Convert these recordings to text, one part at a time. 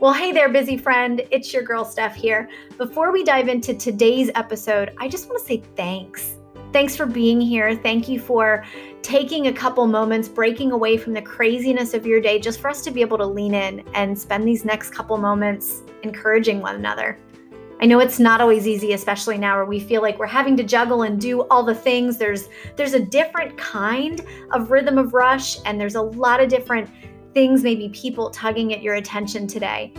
Well, hey there, busy friend. It's your girl, Steph, here. Before we dive into today's episode, I just want to say thanks. Thanks for being here. Thank you for taking a couple moments, breaking away from the craziness of your day, just for us to be able to lean in and spend these next couple moments encouraging one another. I know it's not always easy, especially now where we feel like we're having to juggle and do all the things. There's there's a different kind of rhythm of rush, and there's a lot of different things, maybe people tugging at your attention today.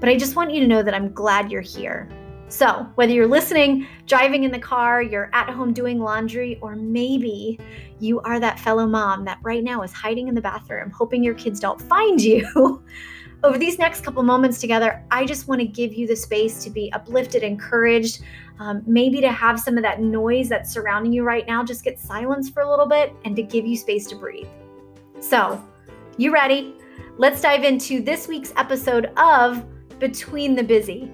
But I just want you to know that I'm glad you're here. So, whether you're listening, driving in the car, you're at home doing laundry, or maybe you are that fellow mom that right now is hiding in the bathroom, hoping your kids don't find you. Over these next couple moments together, I just want to give you the space to be uplifted, encouraged, um, maybe to have some of that noise that's surrounding you right now just get silenced for a little bit and to give you space to breathe. So, you ready? Let's dive into this week's episode of Between the Busy.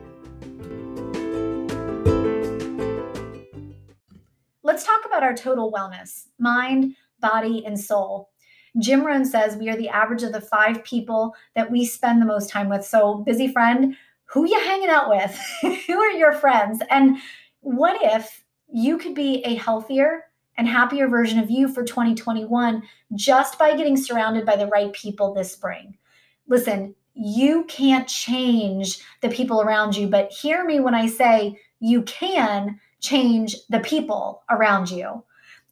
Let's talk about our total wellness mind, body, and soul. Jim Rohn says we are the average of the five people that we spend the most time with. So, busy friend, who you hanging out with? who are your friends? And what if you could be a healthier, and happier version of you for 2021 just by getting surrounded by the right people this spring. Listen, you can't change the people around you, but hear me when I say you can change the people around you.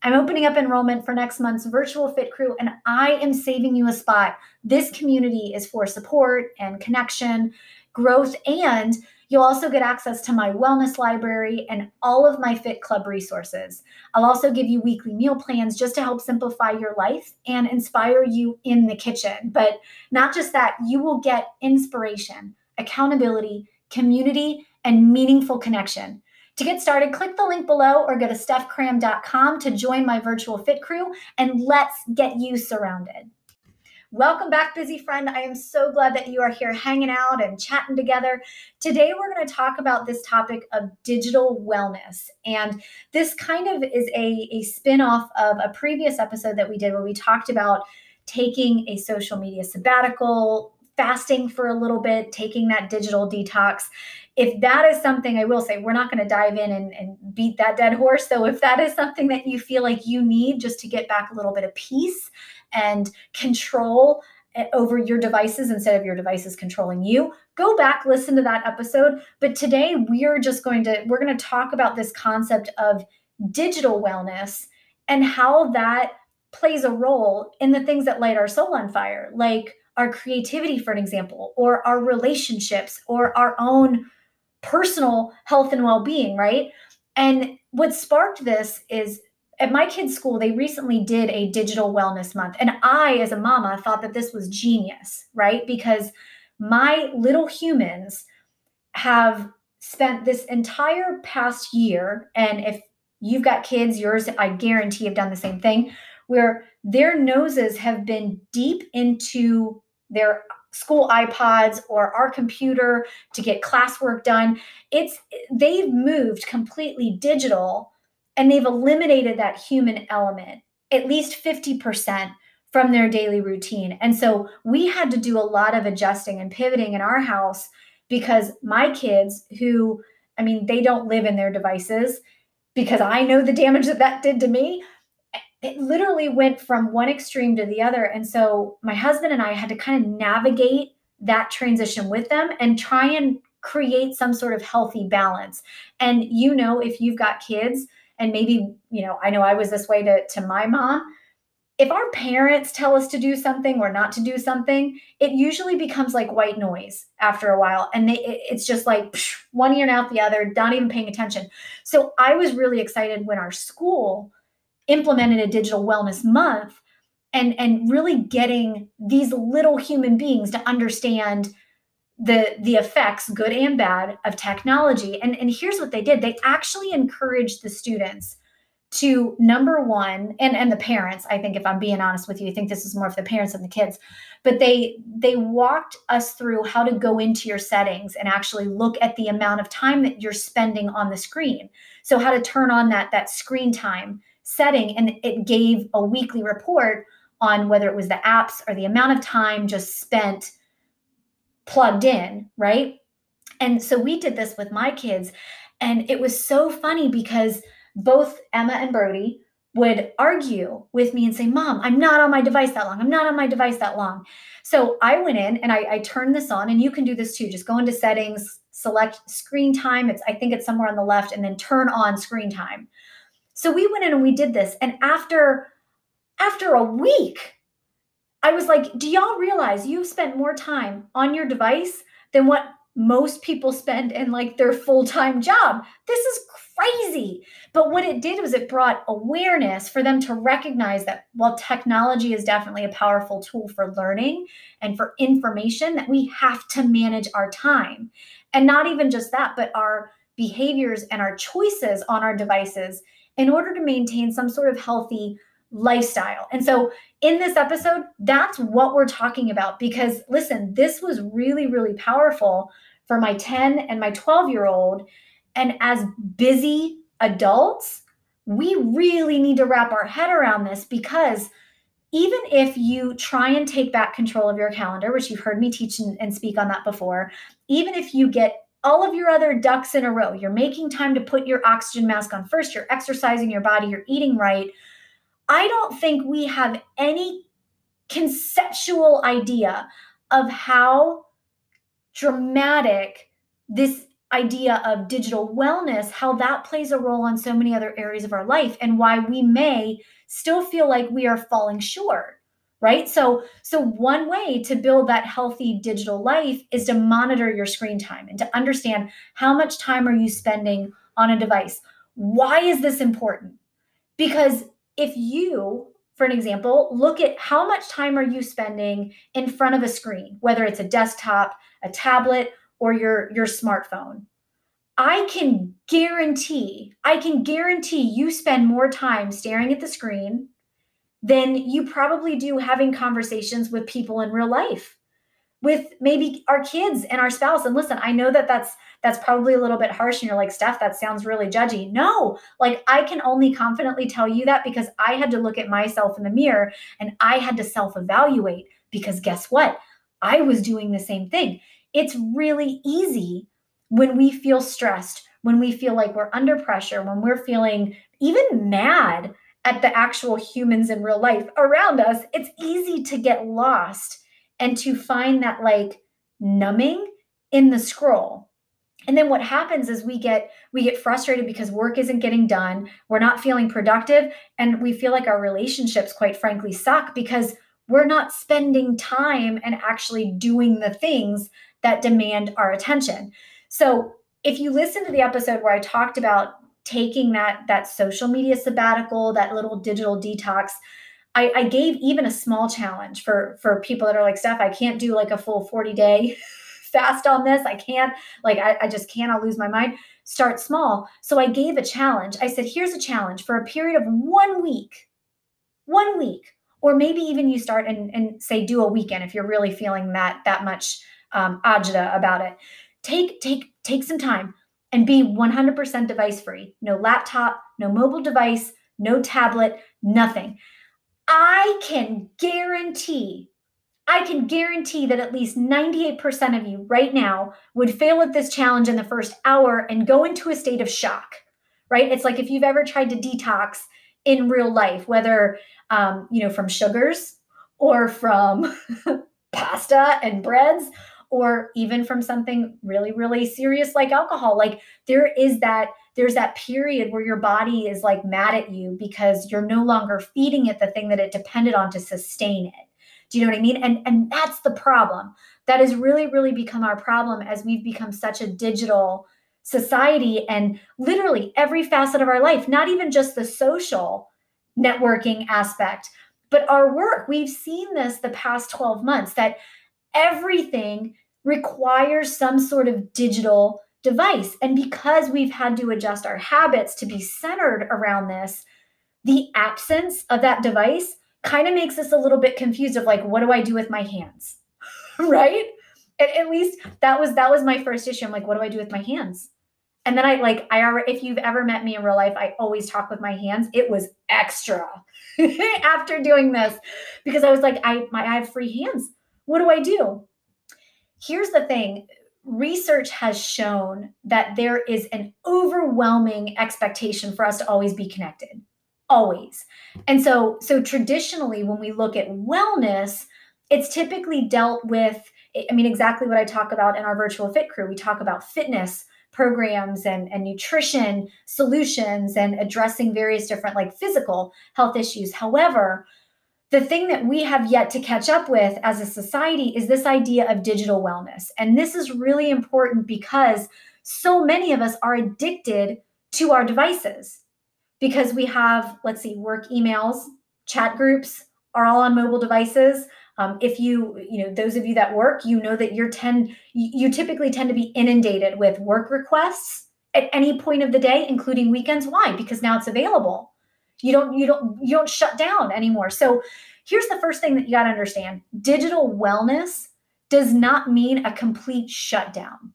I'm opening up enrollment for next month's virtual fit crew and I am saving you a spot. This community is for support and connection, growth, and You'll also get access to my wellness library and all of my Fit Club resources. I'll also give you weekly meal plans just to help simplify your life and inspire you in the kitchen. But not just that, you will get inspiration, accountability, community, and meaningful connection. To get started, click the link below or go to stephcram.com to join my virtual fit crew and let's get you surrounded. Welcome back, busy friend. I am so glad that you are here hanging out and chatting together. Today, we're going to talk about this topic of digital wellness. And this kind of is a, a spin off of a previous episode that we did where we talked about taking a social media sabbatical, fasting for a little bit, taking that digital detox. If that is something, I will say, we're not going to dive in and, and, beat that dead horse. So, if that is something that you feel like you need just to get back a little bit of peace and control eh, over your devices instead of your devices controlling you go back listen to that episode but today we're just going to we're going to talk about this concept of digital wellness and how that plays a role in the things that light our soul on fire like our creativity for an example or our relationships or our own personal health and well-being right and what sparked this is at my kids' school, they recently did a digital wellness month. And I, as a mama, thought that this was genius, right? Because my little humans have spent this entire past year, and if you've got kids, yours, I guarantee, have done the same thing, where their noses have been deep into their school iPods or our computer to get classwork done. It's they've moved completely digital and they've eliminated that human element at least 50% from their daily routine. And so we had to do a lot of adjusting and pivoting in our house because my kids, who, I mean, they don't live in their devices because I know the damage that that did to me. It literally went from one extreme to the other. And so my husband and I had to kind of navigate that transition with them and try and create some sort of healthy balance. And you know, if you've got kids, and maybe you know i know i was this way to, to my mom if our parents tell us to do something or not to do something it usually becomes like white noise after a while and they, it's just like psh, one ear and out the other not even paying attention so i was really excited when our school implemented a digital wellness month and and really getting these little human beings to understand the the effects good and bad of technology. And and here's what they did. They actually encouraged the students to number one and and the parents i think if i'm being honest with you i think this is more for the parents than the kids but they they walked us through how to go into your settings and actually look at the amount of time that you're spending on the screen. So how to turn on that that screen time setting and it gave a weekly report on whether it was the apps or the amount of time just spent plugged in, right? And so we did this with my kids. And it was so funny because both Emma and Brody would argue with me and say, Mom, I'm not on my device that long. I'm not on my device that long. So I went in and I, I turned this on, and you can do this too. Just go into settings, select screen time. It's I think it's somewhere on the left, and then turn on screen time. So we went in and we did this. And after after a week, I was like, do y'all realize you've spent more time on your device than what most people spend in like their full-time job? This is crazy. But what it did was it brought awareness for them to recognize that while technology is definitely a powerful tool for learning and for information, that we have to manage our time. And not even just that, but our behaviors and our choices on our devices in order to maintain some sort of healthy lifestyle. And so in this episode, that's what we're talking about because listen, this was really, really powerful for my 10 and my 12 year old. And as busy adults, we really need to wrap our head around this because even if you try and take back control of your calendar, which you've heard me teach and, speak on that before, even if you get all of your other ducks in a row. You're making time to put your oxygen mask on first, you're exercising your body, you're eating right. I don't think we have any conceptual idea of how dramatic this idea of digital wellness, how that plays a role on so many other areas of our life, and why we may still feel like we are falling short right? So so one way to build that healthy digital life is to monitor your screen time and to understand how much time are you spending on a device. Why is this important? Because if you for an example look at how much time are you spending in front of a screen whether it's a desktop a tablet or your your smartphone I can guarantee, I can guarantee you spend more time staring at the screen than you probably do having conversations with people in real life. With maybe our kids and our spouse and listen i know that that's that's probably a little bit harsh and you're like steph that sounds really judgy. No like i can only confidently tell you that because i had to look at myself in the mirror and i had to self evaluate because guess what? I was doing the same thing. It's really easy when we feel stressed when we feel like we're under pressure when we're feeling even mad at the actual humans in real life around us, it's easy to get lost and to find that like numbing in the scroll. And then what happens is we get we get frustrated because work isn't getting done, we're not feeling productive, and we feel like our relationships quite frankly suck because we're not spending time and actually doing the things that demand our attention. So, if you listen to the episode where I talked about taking that that social media sabbatical, that little digital detox, I, I gave even a small challenge for for people that are like, Steph, I can't do like a full 40 day fast on this. I can't, like, I, I just can't, I'll lose my mind. Start small. So I gave a challenge. I said, here's a challenge for a period of one week, one week, or maybe even you start and, and say do a weekend if you're really feeling that that much um, agita about it. Take take take some time and be 100% device free. No laptop, no mobile device, no tablet, nothing. I can guarantee, I can guarantee that at least 98% of you right now would fail at this challenge in the first hour and go into a state of shock, right? It's like if you've ever tried to detox in real life, whether, um, you know, from sugars or from pasta and breads or even from something really really serious like alcohol like there is that there's that period where your body is like mad at you because you're no longer feeding it the thing that it depended on to sustain it. Do you know what i mean? And and that's the problem. That has really really become our problem as we've become such a digital society and literally every facet of our life not even just the social networking aspect but our work. We've seen this the past 12 months that everything requires some sort of digital device. And because we've had to adjust our habits to be centered around this, the absence of that device kind of makes us a little bit confused of like, what do I do with my hands? right? At, at, least that was that was my first issue. I'm like, what do I do with my hands? And then I like I already if you've ever met me in real life, I always talk with my hands. It was extra after doing this because I was like, I my I have free hands. What do I do? Here's the thing. Research has shown that there is an overwhelming expectation for us to always be connected. Always. And so so traditionally when we look at wellness it's typically dealt with i mean exactly what i talk about in our virtual fit crew. We talk about fitness programs and, and nutrition solutions and addressing various different like physical health issues. However the thing that we have yet to catch up with as a society is this idea of digital wellness. And this is really important because so many of us are addicted to our devices because we have, let's see, work emails, chat groups are all on mobile devices. Um, if you, you know, those of you that work, you know that you're tend, you typically tend to be inundated with work requests at any point of the day, including weekends. Why? Because now it's available you don't you don't you don't shut down anymore. So here's the first thing that you got to understand. Digital wellness does not mean a complete shutdown.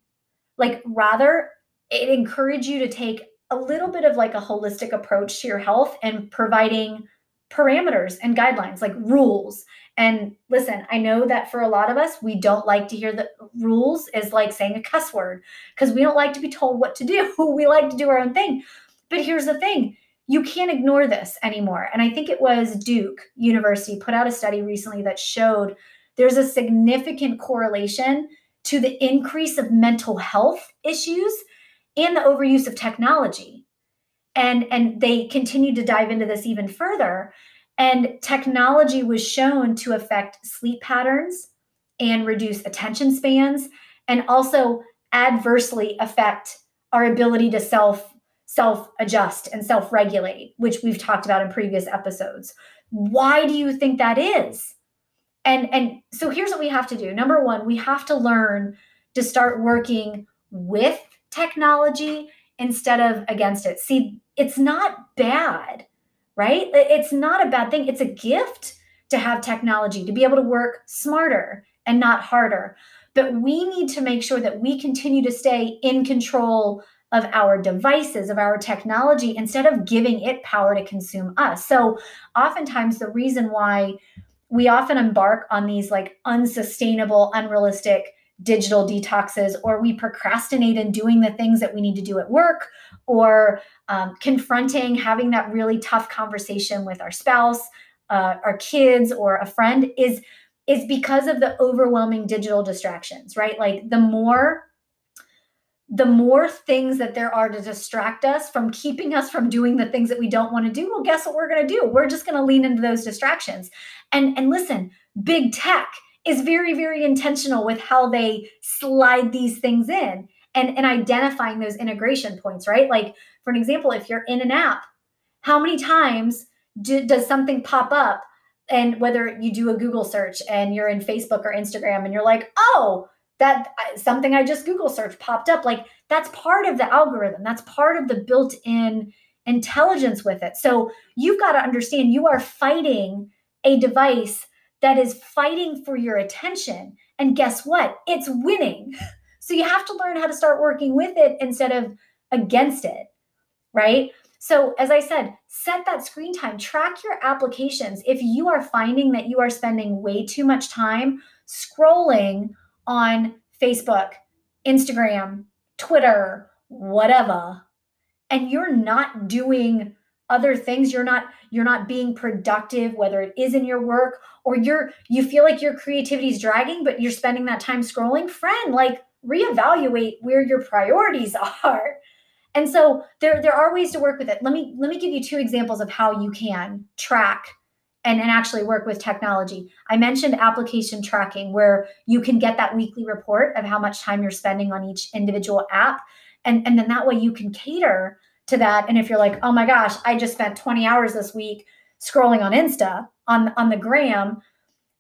Like rather it encourages you to take a little bit of like a holistic approach to your health and providing parameters and guidelines like rules. And listen i know that for a lot of us we don't like to hear the rules is like saying a cuss word because we don't like to be told what to do. We like to do our own thing. But here's the thing you can't ignore this anymore. And I think it was Duke University put out a study recently that showed there's a significant correlation to the increase of mental health issues and the overuse of technology. And, and they continued to dive into this even further. And technology was shown to affect sleep patterns and reduce attention spans, and also adversely affect our ability to self self adjust and self regulate, which we've talked about in previous episodes. Why do you think that is? And and so here's what we have to do. Number 1, we have to learn to start working with technology instead of against it. See, it's not bad, right? It's not a bad thing. It's a gift to have technology, to be able to work smarter and not harder. But we need to make sure that we continue to stay in control of our devices, of our technology, instead of giving it power to consume us. So, oftentimes, the reason why we often embark on these like unsustainable, unrealistic digital detoxes, or we procrastinate in doing the things that we need to do at work, or um, confronting having that really tough conversation with our spouse, uh, our kids, or a friend is is because of the overwhelming digital distractions, right? Like the more the more things that there are to distract us from keeping us from doing the things that we don't want to do well guess what we're going to do? We're just going to lean into those distractions. And and listen big tech is very very intentional with how they slide these things in and and identifying those integration points right? Like for an example if you're in an app how many times do, does something pop up and whether you do a google search and you're in facebook or instagram and you're like oh that something I just Google search popped up. Like that's part of the algorithm. That's part of the built-in intelligence with it. So you've got to understand you are fighting a device that is fighting for your attention. And guess what? It's winning. So you have to learn how to start working with it instead of against it, right? So, as I said, set that screen time, track your applications. If you are finding that you are spending way too much time scrolling on Facebook, Instagram, Twitter, whatever, and you're not doing other things. You're not you're not being productive whether it is in your work or you're you feel like your creativity is dragging but you're spending that time scrolling. Friend like reevaluate where your priorities are. And so there there are ways to work with it. Let me let me give you two examples of how you can track and, and actually work with technology. I mentioned application tracking, where you can get that weekly report of how much time you're spending on each individual app. And, and then that way you can cater to that. And if you're like, oh my gosh, I just spent 20 hours this week scrolling on Insta, on, on the gram,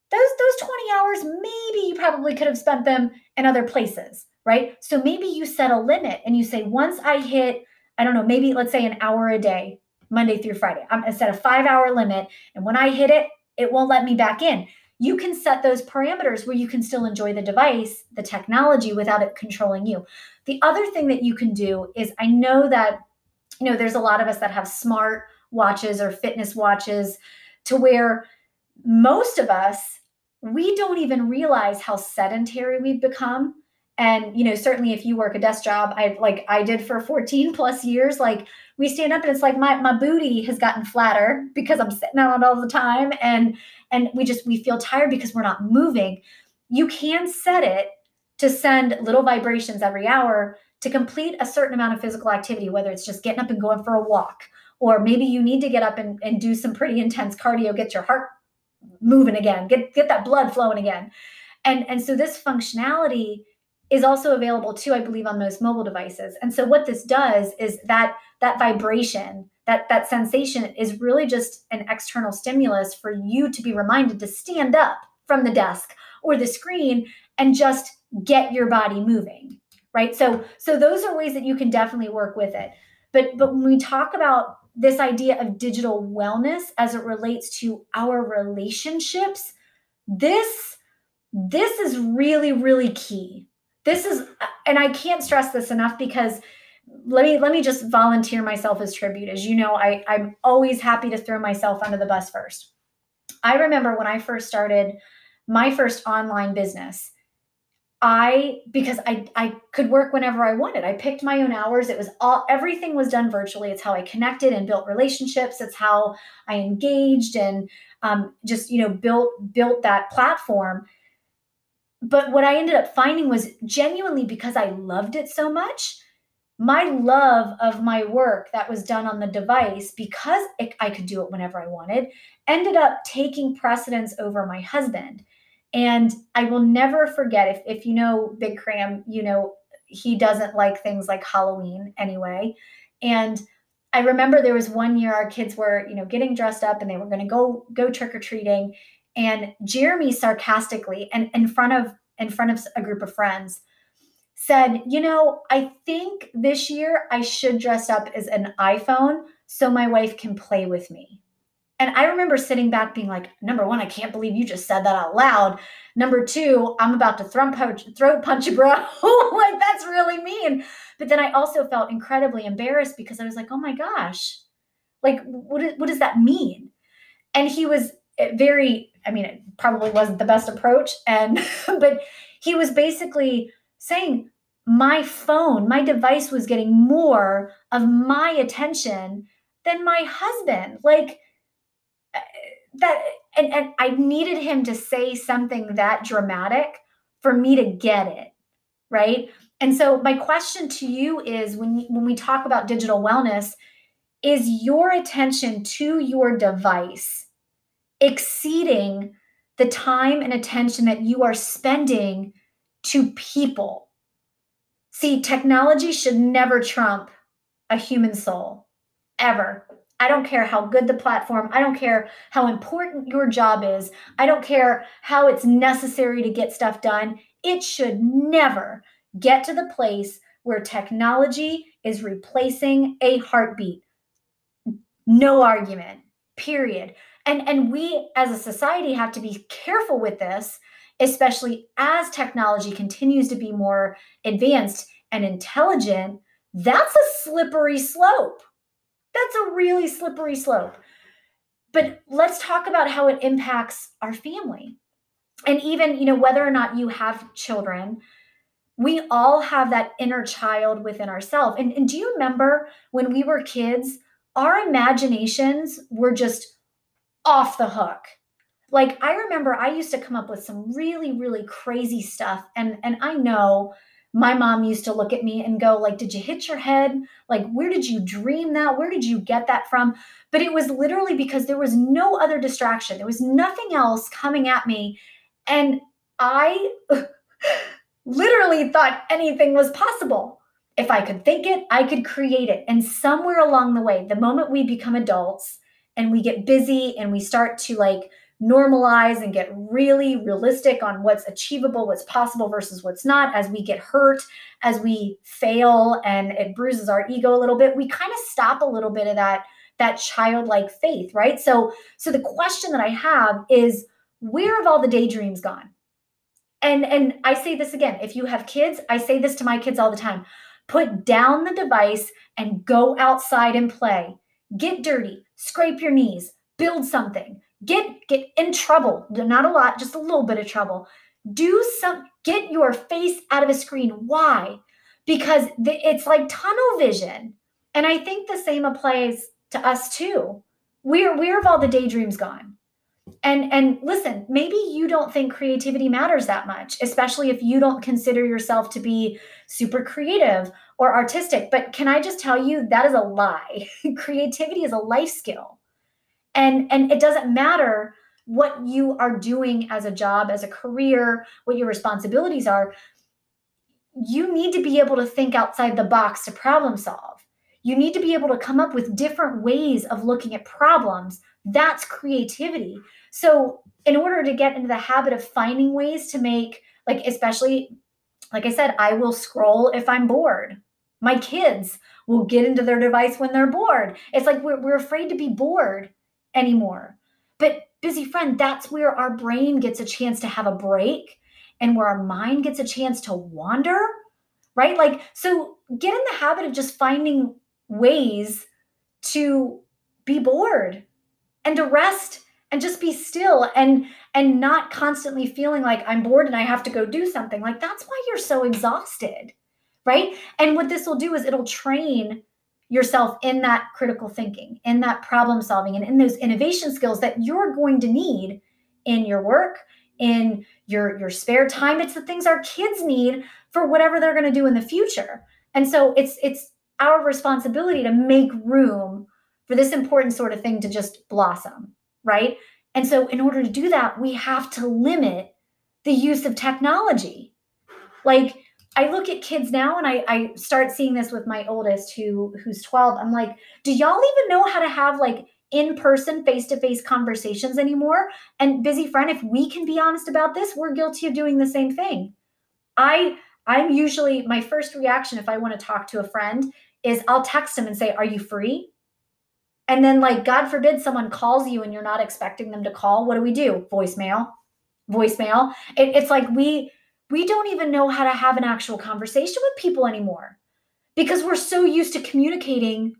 those, those 20 hours, maybe you probably could have spent them in other places, right? So maybe you set a limit and you say, once I hit, I don't know, maybe let's say an hour a day Monday through Friday. I'm I set a five hour limit. And when I hit it, it won't let me back in. You can set those parameters where you can still enjoy the device, the technology without it controlling you. The other thing that you can do is I know that, you know, there's a lot of us that have smart watches or fitness watches to where most of us we don't even realize how sedentary we've become and you know certainly if you work a desk job i like i did for 14 plus years like we stand up and it's like my my booty has gotten flatter because i'm sitting on it all the time and and we just we feel tired because we're not moving. You can set it to send little vibrations every hour to complete a certain amount of physical activity whether it's just getting up and going for a walk or maybe you need to get up and, and do some pretty intense cardio get your heart moving again get get that blood flowing again. And and so this functionality is also available too i believe on most mobile devices. And so what this does is that that vibration that that sensation is really just an external stimulus for you to be reminded to stand up from the desk or the screen and just get your body moving right? So so those are ways that you can definitely work with it. But but when we talk about this idea of digital wellness as it relates to our relationships this this is really really key this is and i can't stress this enough because let me let me just volunteer myself as tribute. As you know i i'm always happy to throw myself under the bus first. I remember when i first started my first online business i because i i could work whenever i wanted. I picked my own hours. It was all everything was done virtually. It's how i connected and built relationships. It's how i engaged and um, just you know built built that platform but what I ended up finding was genuinely because I loved it so much, my love of my work that was done on the device, because it, I could do it whenever I wanted, ended up taking precedence over my husband. And I will never forget if, if you know Big Cram, you know, he doesn't like things like Halloween anyway. And I remember there was one year our kids were, you know, getting dressed up and they were going to go go trick or treating and Jeremy sarcastically and in front of in front of a group of friends said, "You know, I think this year I should dress up as an iPhone so my wife can play with me." And I remember sitting back being like, number one, I can't believe you just said that out loud. Number two, I'm about to throat punch, throat punch you, bro. like, that's really mean. But then I also felt incredibly embarrassed because I was like, oh my gosh, like, what, what does that mean? And he was very I mean, it probably wasn't the best approach. And, but he was basically saying, my phone, my device was getting more of my attention than my husband. Like, uh, that, and, and I needed him to say something that dramatic for me to get it. Right. And so, my question to you is when, when we talk about digital wellness, is your attention to your device exceeding the time and attention that you are spending to people. See, technology should never trump a human soul, ever. I don't care how good the platform, I don't care how important your job is, I don't care how it's necessary to get stuff done. It should never get to the place where technology is replacing a heartbeat. No argument, period and and we as a society have to be careful with this especially as technology continues to be more advanced and intelligent that's a slippery slope. That's a really slippery slope. But let's talk about how it impacts our family. And even you know whether or not you have children we all have that inner child within ourselves and, and do you remember when we were kids our imaginations were just off the hook. Like I remember I used to come up with some really really crazy stuff and and I know my mom used to look at me and go like did you hit your head? Like where did you dream that? Where did you get that from? But it was literally because there was no other distraction. There was nothing else coming at me and I literally thought anything was possible. If I could think it, I could create it. And somewhere along the way, the moment we become adults, and we get busy and we start to like normalize and get really realistic on what's achievable, what's possible versus what's not, as we get hurt, as we fail and it bruises our ego a little bit, we kind of stop a little bit of that that childlike faith, right? So so the question that I have is where have all the daydreams gone? And and I say this again, if you have kids, I say this to my kids all the time. Put down the device and go outside and play. Get dirty, scrape your knees, build something, Get get in trouble. Not a lot, just a little bit of trouble. Do some get your face out of a screen. Why? Because the, it's like tunnel vision. And I think the same applies to us too. Where where have all the daydreams gone? And and listen maybe you don't think creativity matters that much especially if you don't consider yourself to be super creative or artistic. But can i just tell you that is a lie. Creativity is a life skill. And and it doesn't matter what you are doing as a job as a career what your responsibilities are. You need to be able to think outside the box to problem solve. You need to be able to come up with different ways of looking at problems that's creativity so, in order to get into the habit of finding ways to make, like, especially, like I said, I will scroll if I'm bored. My kids will get into their device when they're bored. It's like we're, we're afraid to be bored anymore. But, busy friend, that's where our brain gets a chance to have a break and where our mind gets a chance to wander, right? Like, so get in the habit of just finding ways to be bored and to rest and just be still and and not constantly feeling like I'm bored and I have to go do something. Like that's why you're so exhausted. Right? And what this will do is it'll train yourself in that critical thinking, in that problem solving and in those innovation skills that you're going to need in your work, in your your spare time. It's the things our kids need for whatever they're going to do in the future. And so it's it's our responsibility to make room for this important sort of thing to just blossom right? And so, in order to do that, we have to limit the use of technology. Like, I look at kids now and I, I start seeing this with my oldest who who's 12. I'm like, do y'all even know how to have like in-person face-to-face conversations anymore? And busy friend, if we can be honest about this, we're guilty of doing the same thing. I I'm usually my first reaction if I want to talk to a friend is I'll text them and say, Are you free? And then, like, God forbid someone calls you and you're not expecting them to call. What do we do? Voicemail, voicemail. It, it's like we we don't even know how to have an actual conversation with people anymore because we're so used to communicating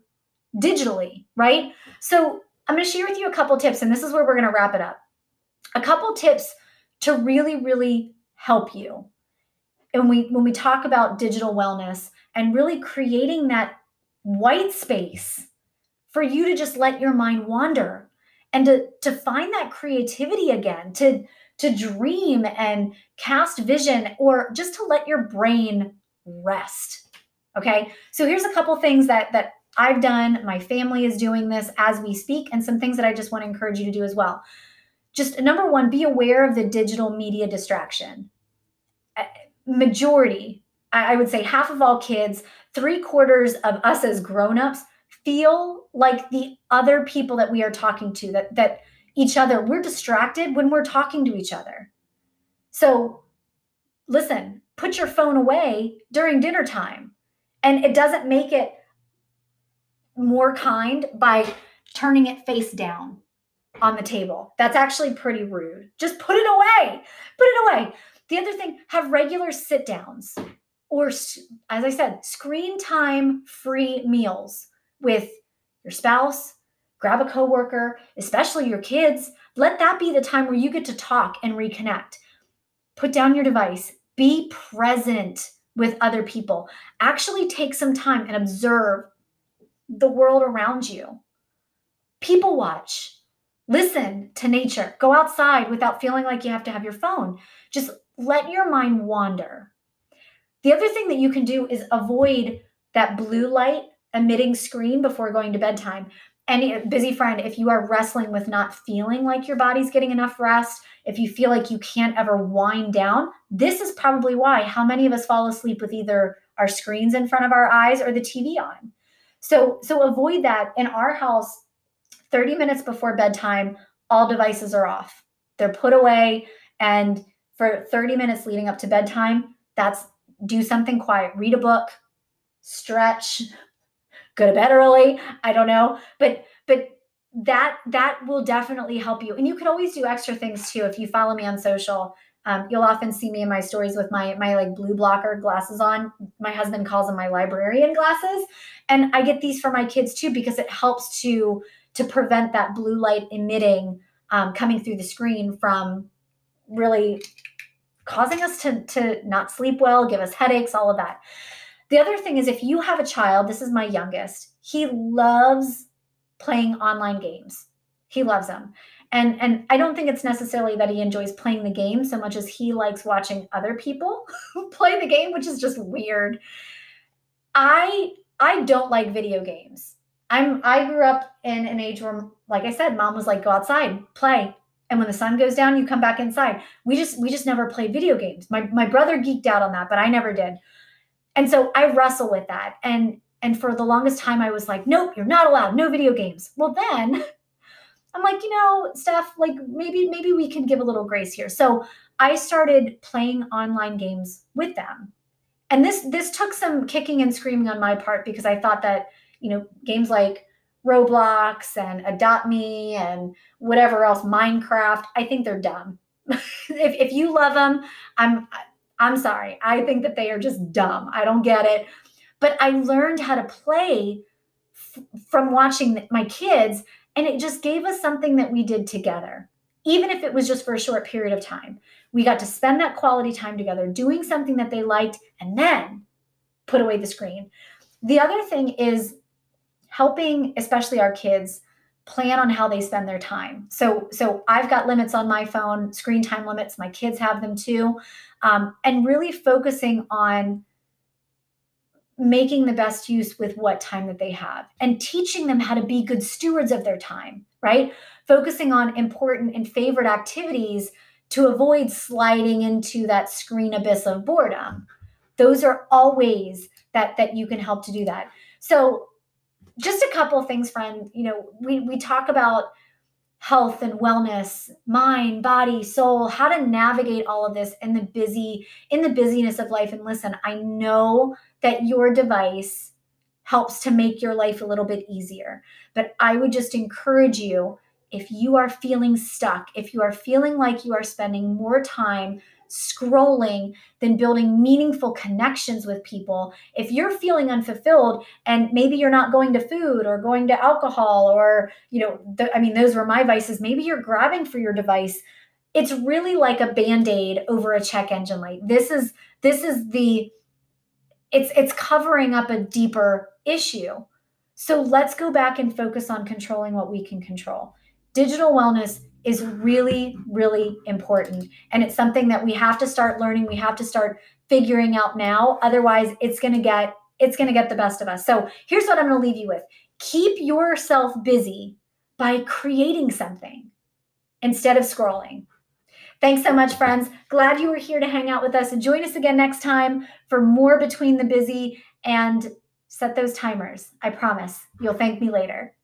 digitally, right? So I'm going to share with you a couple tips, and this is where we're going to wrap it up. A couple tips to really, really help you. And we when we talk about digital wellness and really creating that white space for you to just let your mind wander and to to find that creativity again to to dream and cast vision or just to let your brain rest okay? So here's a couple things that that i've done. My family is doing this as we speak and some things that i just want to encourage you to do as well. Just number one be aware of the digital media distraction. Majority i would say half of all kids three quarters of us as grown-ups feel like the other people that we are talking to that that each other we're distracted when we're talking to each other. So listen put your phone away during dinner time. And it doesn't make it more kind by turning it face down on the table. That's actually pretty rude. Just put it away. Put it away. The other thing have regular sit downs or as i said screen time free meals with your spouse, grab a coworker, especially your kids. Let that be the time where you get to talk and reconnect. Put down your device, be present with other people. Actually take some time and observe the world around you. People watch. Listen to nature. Go outside without feeling like you have to have your phone. Just let your mind wander. The other thing that you can do is avoid that blue light emitting screen before going to bedtime. Any busy friend, if you are wrestling with not feeling like your body's getting enough rest, if you feel like you can't ever wind down, this is probably why. How many of us fall asleep with either our screens in front of our eyes or the TV on? So, so avoid that. In our house, 30 minutes before bedtime, all devices are off. They're put away. And for 30 minutes leading up to bedtime, that's do something quiet, read a book, stretch, go to bed early. I don't know, but but that that will definitely help you. And you can always do extra things too. If you follow me on social, um, you'll often see me in my stories with my my like blue blocker glasses on. My husband calls them my librarian glasses, and I get these for my kids too because it helps to to prevent that blue light emitting um, coming through the screen from really causing us to, to not sleep well, give us headaches, all of that. The other thing is if you have a child, this is my youngest, he loves playing online games. He loves them. And and I don't think it's necessarily that he enjoys playing the game so much as he likes watching other people play the game, which is just weird. I I don't like video games. I'm I grew up in an age where like I said, mom was like go outside, play. And when the sun goes down, you come back inside. We just we just never played video games. My my brother geeked out on that, but I never did. And so I wrestle with that. And and for the longest time I was like, nope, you're not allowed, no video games. Well then I'm like, you know, Steph, like maybe maybe we can give a little grace here. So I started playing online games with them. And this this took some kicking and screaming on my part because I thought that, you know, games like Roblox and Adopt Me and whatever else, Minecraft, I think they're dumb. if if you love them, I'm I'm sorry. I think that they are just dumb. I don't get it. But I learned how to play f- from watching my kids and it just gave us something that we did together, even if it was just for a short period of time. We got to spend that quality time together doing something that they liked and then put away the screen. The other thing is helping, especially our kids, plan on how they spend their time. So, so I've got limits on my phone, screen time limits. My kids have them too, um, and really focusing on making the best use with what time that they have and teaching them how to be good stewards of their time, right? Focusing on important and favorite activities to avoid sliding into that screen abyss of boredom. Those are all ways that that you can help to do that. So just a couple things friend, you know, we we talk about health and wellness, mind, body, soul, how to navigate all of this in the busy in the busyness of life and listen, I know that your device helps to make your life a little bit easier. But I would just encourage you if you are feeling stuck, if you are feeling like you are spending more time scrolling than building meaningful connections with people, if you're feeling unfulfilled and maybe you're not going to food or going to alcohol or, you know, the, I mean, those were my vices, maybe you're grabbing for your device. It's really like a band-aid over a check engine light. This is this is the it's it's covering up a deeper issue. So let's go back and focus on controlling what we can control. Digital wellness is really really important and it's something that we have to start learning, we have to start figuring out now. Otherwise, it's going to get it's going to get the best of us. So, here's what I'm going to leave you with. Keep yourself busy by creating something instead of scrolling. Thanks so much, friends. Glad you were here to hang out with us. And join us again next time for more Between the Busy and set those timers. I promise you'll thank me later.